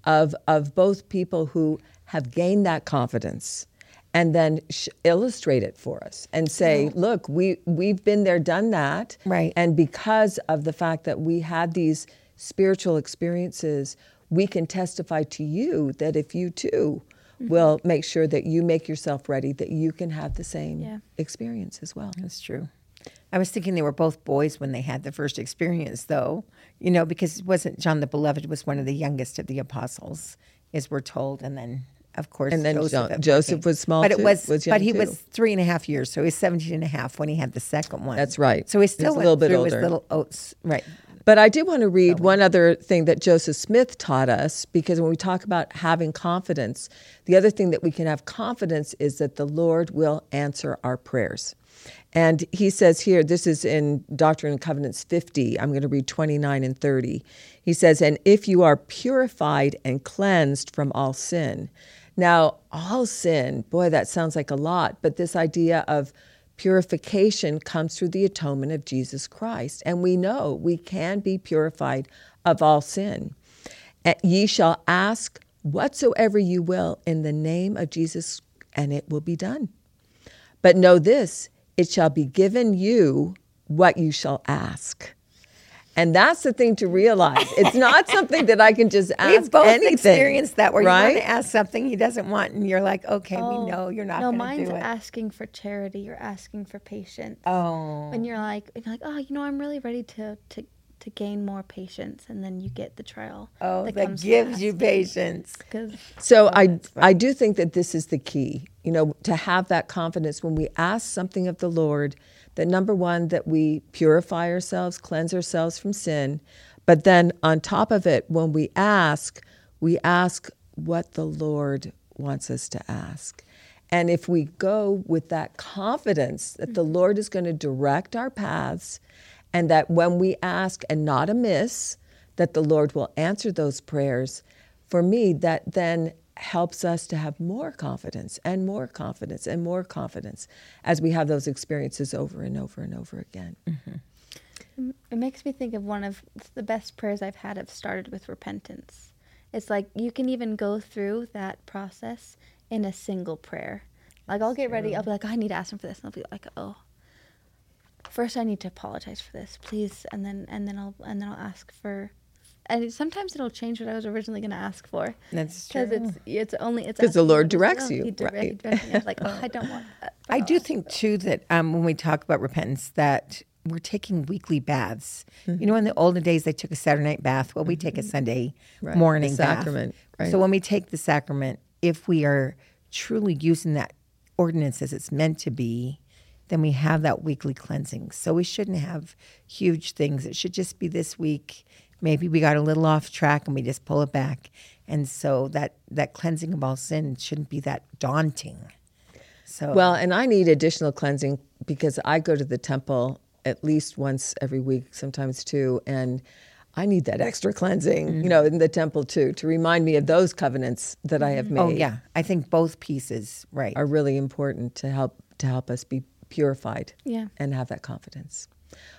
of, of both people who have gained that confidence and then sh- illustrate it for us and say, look, we, we've been there, done that. Right. And because of the fact that we had these spiritual experiences, we can testify to you that if you too mm-hmm. will make sure that you make yourself ready, that you can have the same Yeah. experience as well. That's true. I was thinking they were both boys when they had the first experience, though, you know, because it wasn't John the Beloved was one of the youngest of the apostles, as we're told, and then of course And then Joseph, John- Joseph was small but it was, was but he too. was three and a half years, so he was 17 and a half when he had the second one. That's right. So he still a little bit older. little oats, right? But I did want to read one other thing that Joseph Smith taught us because when we talk about having confidence, the other thing that we can have confidence is that the Lord will answer our prayers. And he says here, this is in Doctrine and Covenants 50. I'm going to read 29 and 30. He says, And if you are purified and cleansed from all sin. Now, all sin, boy, that sounds like a lot, but this idea of purification comes through the atonement of Jesus Christ. And we know we can be purified of all sin. Ye shall ask whatsoever you will in the name of Jesus, and it will be done. But know this it shall be given you what you shall ask. And that's the thing to realize. It's not something that I can just <laughs> ask We've both anything. experienced that where you want to ask something he doesn't want, and you're like, okay, we oh, know you're not Oh, No, mine's do it. asking for charity. You're asking for patience. oh, and you're like, you're like, oh, you know, I'm really ready to to to gain more patience, and then you get the trial. Oh, that, comes gives fast. you patience. 'Cause- So oh, I I do think that this is the key. You know, to have that confidence when we ask something of the Lord, that number one that we purify ourselves, cleanse ourselves from sin, but then on top of it when we ask, we ask what the Lord wants us to ask. And if we go with that confidence that the mm-hmm. Lord is going to direct our paths and that when we ask and not amiss, that the Lord will answer those prayers, for me, that then helps us to have more confidence and more confidence and more confidence as we have those experiences over and over and over again. Mm-hmm. It makes me think of one of the best prayers I've had have started with repentance. It's like you can even go through that process in a single prayer. Like I'll get ready, I'll be like, oh, I need to ask him for this, and I'll be like, oh, first I need to apologize for this, please, and then and then I'll and then I'll ask for, and sometimes it'll change what I was originally going to ask for. That's true. Because true. it's it's only it's 'Cause the Lord directs oh, you, He direct- right. directs me. Like, oh, I don't want that. Uh, <laughs> I do think too that um, when we talk about repentance, that we're taking weekly baths. You know, mm-hmm. in the olden days, they took a Saturday night bath. Well, we take a mm-hmm. Sunday Right, the morning bath. sacrament, right. So when we take the sacrament, if we are truly using that ordinance as it's meant to be, then we have that weekly cleansing. So we shouldn't have huge things. It should just be this week. Maybe we got a little off track and we just pull it back. And so that that cleansing of all sin shouldn't be that daunting. So Well, and I need additional cleansing because I go to the temple at least once every week, sometimes two, and I need that extra cleansing, you know, in the temple too, to remind me of those covenants that I have mm-hmm. oh, made. Oh yeah, I think both pieces, right? are really important to help to help us be purified Yeah. and have that confidence.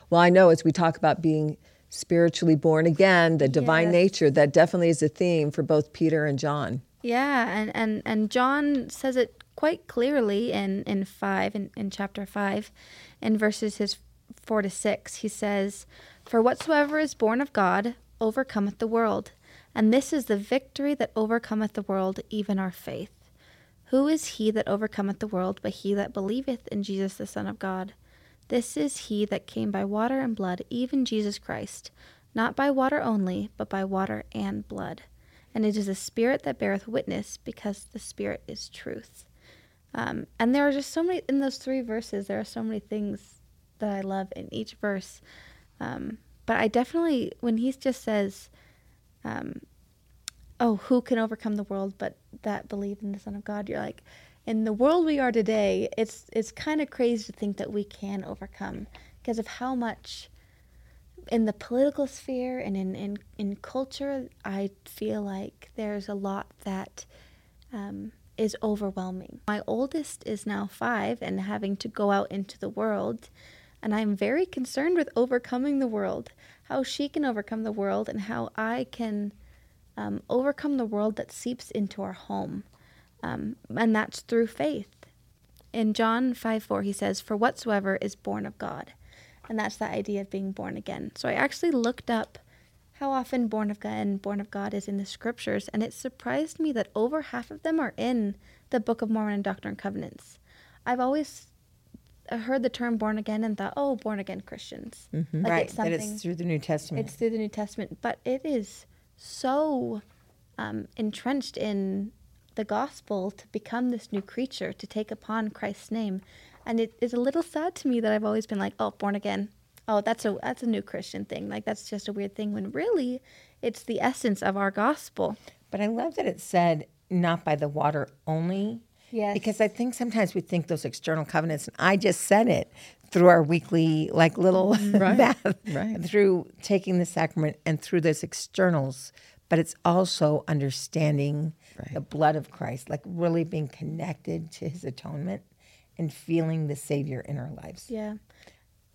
Well, I know as we talk about being spiritually born again, the divine Yes. nature, that definitely is a theme for both Peter and John. Yeah, and, and, and John says it quite clearly in, in five in, in chapter five, in verses his four to six. He says, For whatsoever is born of God overcometh the world, and this is the victory that overcometh the world, even our faith. Who is he that overcometh the world but he that believeth in Jesus the Son of God? This is he that came by water and blood, even Jesus Christ, not by water only, but by water and blood. And it is the Spirit that beareth witness, because the Spirit is truth. Um, and there are just so many, in those three verses, there are so many things that I love in each verse. Um, but I definitely, when he just says, um, oh, who can overcome the world but that believe in the Son of God? You're like, in the world we are today, it's it's kind of crazy to think that we can overcome because of how much in the political sphere and in, in, in culture, I feel like there's a lot that um, is overwhelming. My oldest is now five and having to go out into the world, and I'm very concerned with overcoming the world, how she can overcome the world, and how I can um, overcome the world that seeps into our home. Um, and that's through faith. In John 5 4, he says, For whatsoever is born of God. And that's the idea of being born again. So I actually looked up how often born of God and born of God is in the scriptures, and it surprised me that over half of them are in the Book of Mormon and Doctrine and Covenants. I've always heard the term born again and thought, oh, born again Christians. Like right, it's that it's through the New Testament. it's through the New Testament, but it is so um, entrenched in the gospel to become this new creature, to take upon Christ's name. And it is a little sad to me that I've always been like, oh, born again. Oh, that's a that's a new Christian thing. Like that's just a weird thing when really it's the essence of our gospel. But I love that it said not by the water only. Yes. Because I think sometimes we think those external covenants, and I just said it through our weekly, like little mm, <laughs> bath, right. through taking the sacrament and through those externals. But it's also understanding the blood of Christ, like really being connected to his atonement and feeling the Savior in our lives. Yeah.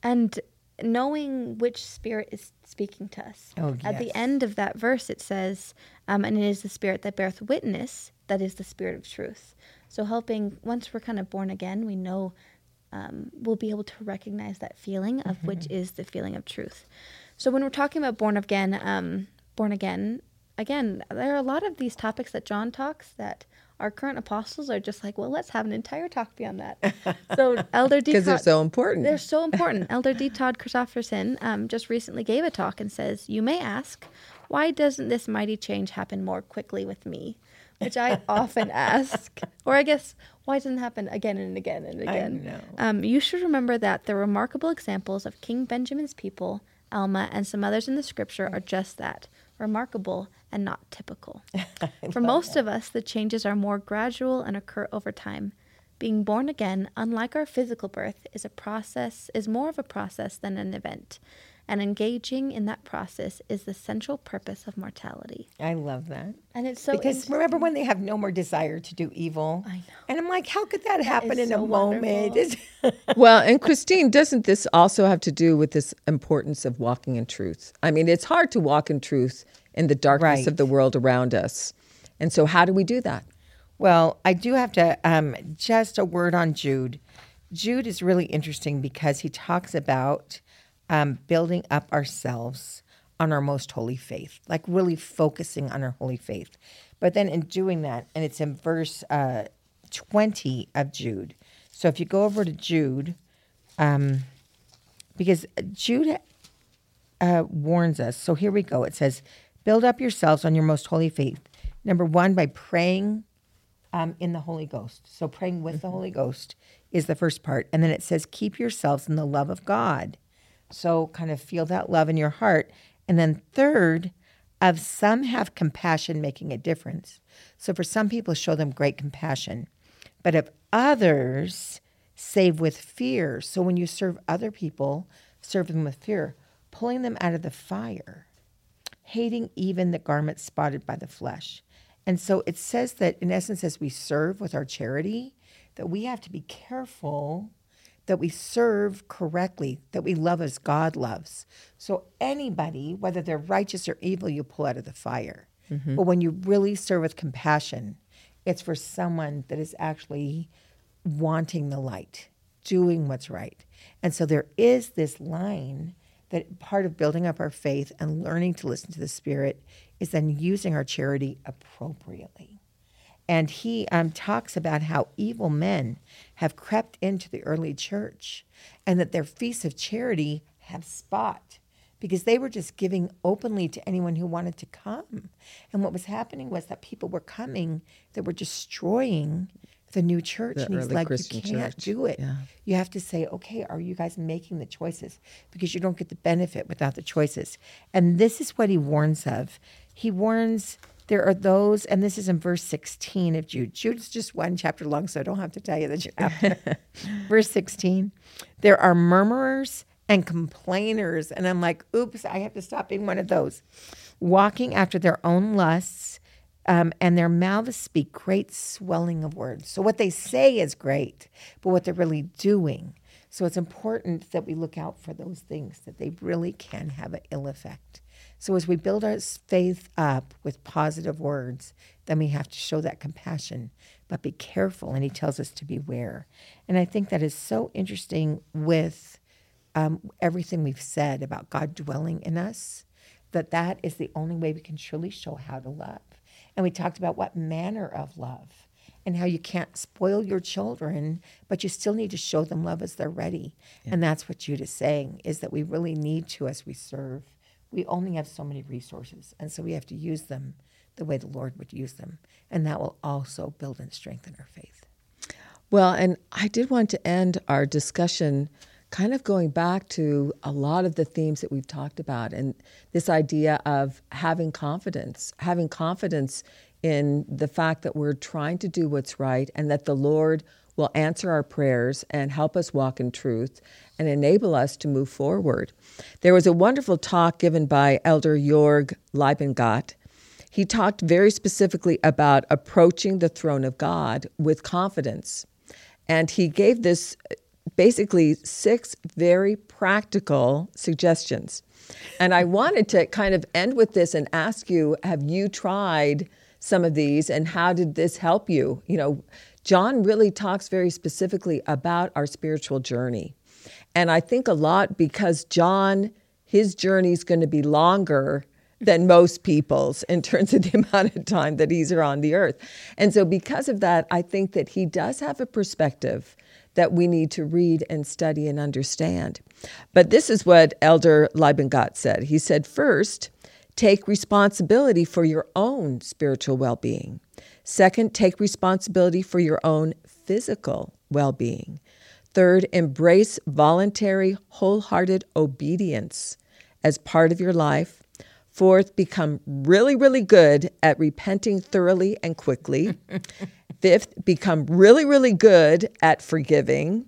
And knowing which spirit is speaking to us. Oh, yes. At the end of that verse, it says, um, and it is the spirit that beareth witness, that is the spirit of truth. So, helping, once we're kind of born again, we know um, we'll be able to recognize that feeling of which is the feeling of truth. So, when we're talking about born again, um, born again, again, there are a lot of these topics that John talks that our current apostles are just like, well, let's have an entire talk beyond that. <laughs> So Elder D. Because they're Todd- so important. they're so important. Elder D. Todd Christofferson um, just recently gave a talk and says, You may ask, why doesn't this mighty change happen more quickly with me? Which I <laughs> often ask. Or I guess, why doesn't it happen again and again and again? know. Um, you should remember that the remarkable examples of King Benjamin's people, Alma, and some others in the scripture are just that remarkable and not typical. <laughs> For most of us, the changes are more gradual and occur over time. Being born again, unlike our physical birth, is a process is more of a process than an event. And engaging in that process is the central purpose of mortality. I love that. And it's so because remember when they have no more desire to do evil? I know. And I'm like, how could that, happen is in a moment? <laughs> well, and Christine, doesn't this also have to do with this importance of walking in truth? I mean, it's hard to walk in truth in the darkness Right. of the world around us. And so, how do we do that? Well, I do have to um, just a word on Jude. Jude is really interesting because he talks about um, building up ourselves on our most holy faith, like really focusing on our holy faith. But then in doing that, and it's in verse uh, 20 of Jude. So if you go over to Jude, um, because Jude uh, warns us. So here we go. It says, Build up yourselves on your most holy faith. Number one, by praying um, in the Holy Ghost. So praying with the Holy Ghost is the first part. And then it says, Keep yourselves in the love of God. So kind of feel that love in your heart. And then third, of some have compassion making a difference. So for some people, show them great compassion. But of others, save with fear. So when you serve other people, serve them with fear, pulling them out of the fire, hating even the garment spotted by the flesh. And so it says that, in essence, as we serve with our charity, that we have to be careful that we serve correctly, that we love as God loves. So anybody, whether they're righteous or evil, you pull out of the fire. Mm-hmm. But when you really serve with compassion, it's for someone that is actually wanting the light, doing what's right. And so there is this line that part of building up our faith and learning to listen to the Spirit is then using our charity appropriately. And he um, talks about how evil men have crept into the early church and that their feasts of charity have spot because they were just giving openly to anyone who wanted to come. And what was happening was that people were coming that were destroying the new church. The and he's like, Christian you can't church. do it. Yeah. You have to say, okay, are you guys making the choices? Because you don't get the benefit without the choices. And this is what he warns of. He warns there are those, and this is in verse 16 of Jude. Jude's just one chapter long, so I don't have to tell you the chapter. <laughs> verse 16 there are murmurers and complainers. And I'm like, oops, I have to stop being one of those. Walking after their own lusts, um, and their mouths speak great swelling of words. So what they say is great, but what they're really doing. So it's important that we look out for those things that they really can have an ill effect. So as we build our faith up with positive words, then we have to show that compassion, but be careful. And he tells us to beware. And I think that is so interesting with um, everything we've said about God dwelling in us, that that is the only way we can truly show how to love. And we talked about what manner of love and how you can't spoil your children, but you still need to show them love as they're ready. And that's what Jude is saying is that we really need to as we serve. We only have so many resources, and so we have to use them the way the Lord would use them. And that will also build and strengthen our faith. Well, and I did want to end our discussion kind of going back to a lot of the themes that we've talked about and this idea of having confidence, having confidence in the fact that we're trying to do what's right and that the Lord will answer our prayers and help us walk in truth and enable us to move forward. There was a wonderful talk given by Elder Jorg Klebingat he talked very specifically about approaching the throne of God with confidence. And he gave this basically six very practical suggestions. And I wanted to kind of end with this and ask you have you tried some of these and how did this help you? You know, John really talks very specifically about our spiritual journey. And I think a lot because John, his journey is going to be longer than most people's in terms of the <laughs> amount of time that he's on the earth. And so, because of that, I think that he does have a perspective that we need to read and study and understand. But this is what Elder Klebingat said. He said, first, take responsibility for your own spiritual well being. Second, take responsibility for your own physical well being. Third, embrace voluntary, wholehearted obedience as part of your life. Fourth, become really, really good at repenting thoroughly and quickly. <laughs> Fifth, become really, really good at forgiving.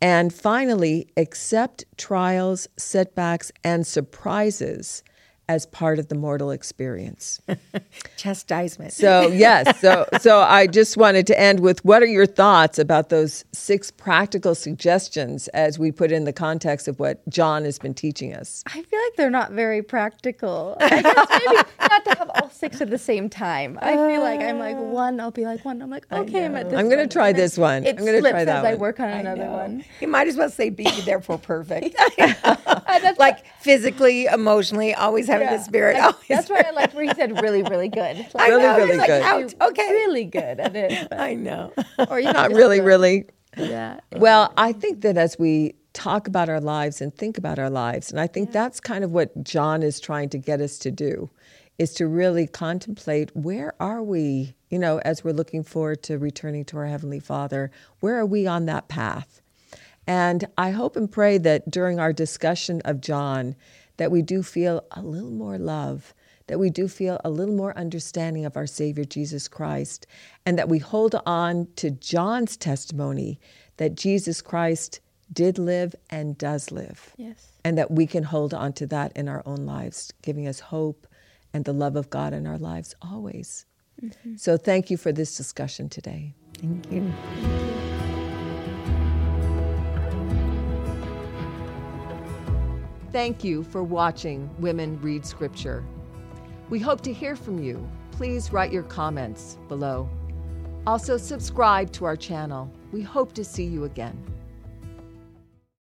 And finally, accept trials, setbacks, and surprises as part of the mortal experience. <laughs> Chastisement. So, yes, so so I just wanted to end with what are your thoughts about those six practical suggestions as we put in the context of what John has been teaching us? I feel like they're not very practical. I guess maybe <laughs> not to have all six at the same time. I feel like I'm like uh, one, I'll be like one. I'm like, okay, I'm at this point. I'm going to try this one. It I'm going to slips try that as I work on another one. You might as well say be therefore perfect. <laughs> Like physically, emotionally, always having the spirit. Like, always that's why I liked where he said really, really good. Like, <laughs> I Really, know, really it's like, good. ouch, okay. Really good at it. <laughs> but- I know. <laughs> Or you Not really, really. Yeah. Well, I think that as we talk about our lives and think about our lives, and I think that's kind of what John is trying to get us to do, is to really contemplate where are we, you know, as we're looking forward to returning to our Heavenly Father, where are we on that path? And I hope and pray that during our discussion of John, that we do feel a little more love, that we do feel a little more understanding of our Savior Jesus Christ, and that we hold on to John's testimony that Jesus Christ did live and does live. Yes. And that we can hold on to that in our own lives, giving us hope and the love of God in our lives always. Mm-hmm. So thank you for this discussion today. Thank you. Thank you for watching Women Read Scripture. We hope to hear from you. Please write your comments below. Also, subscribe to our channel. We hope to see you again.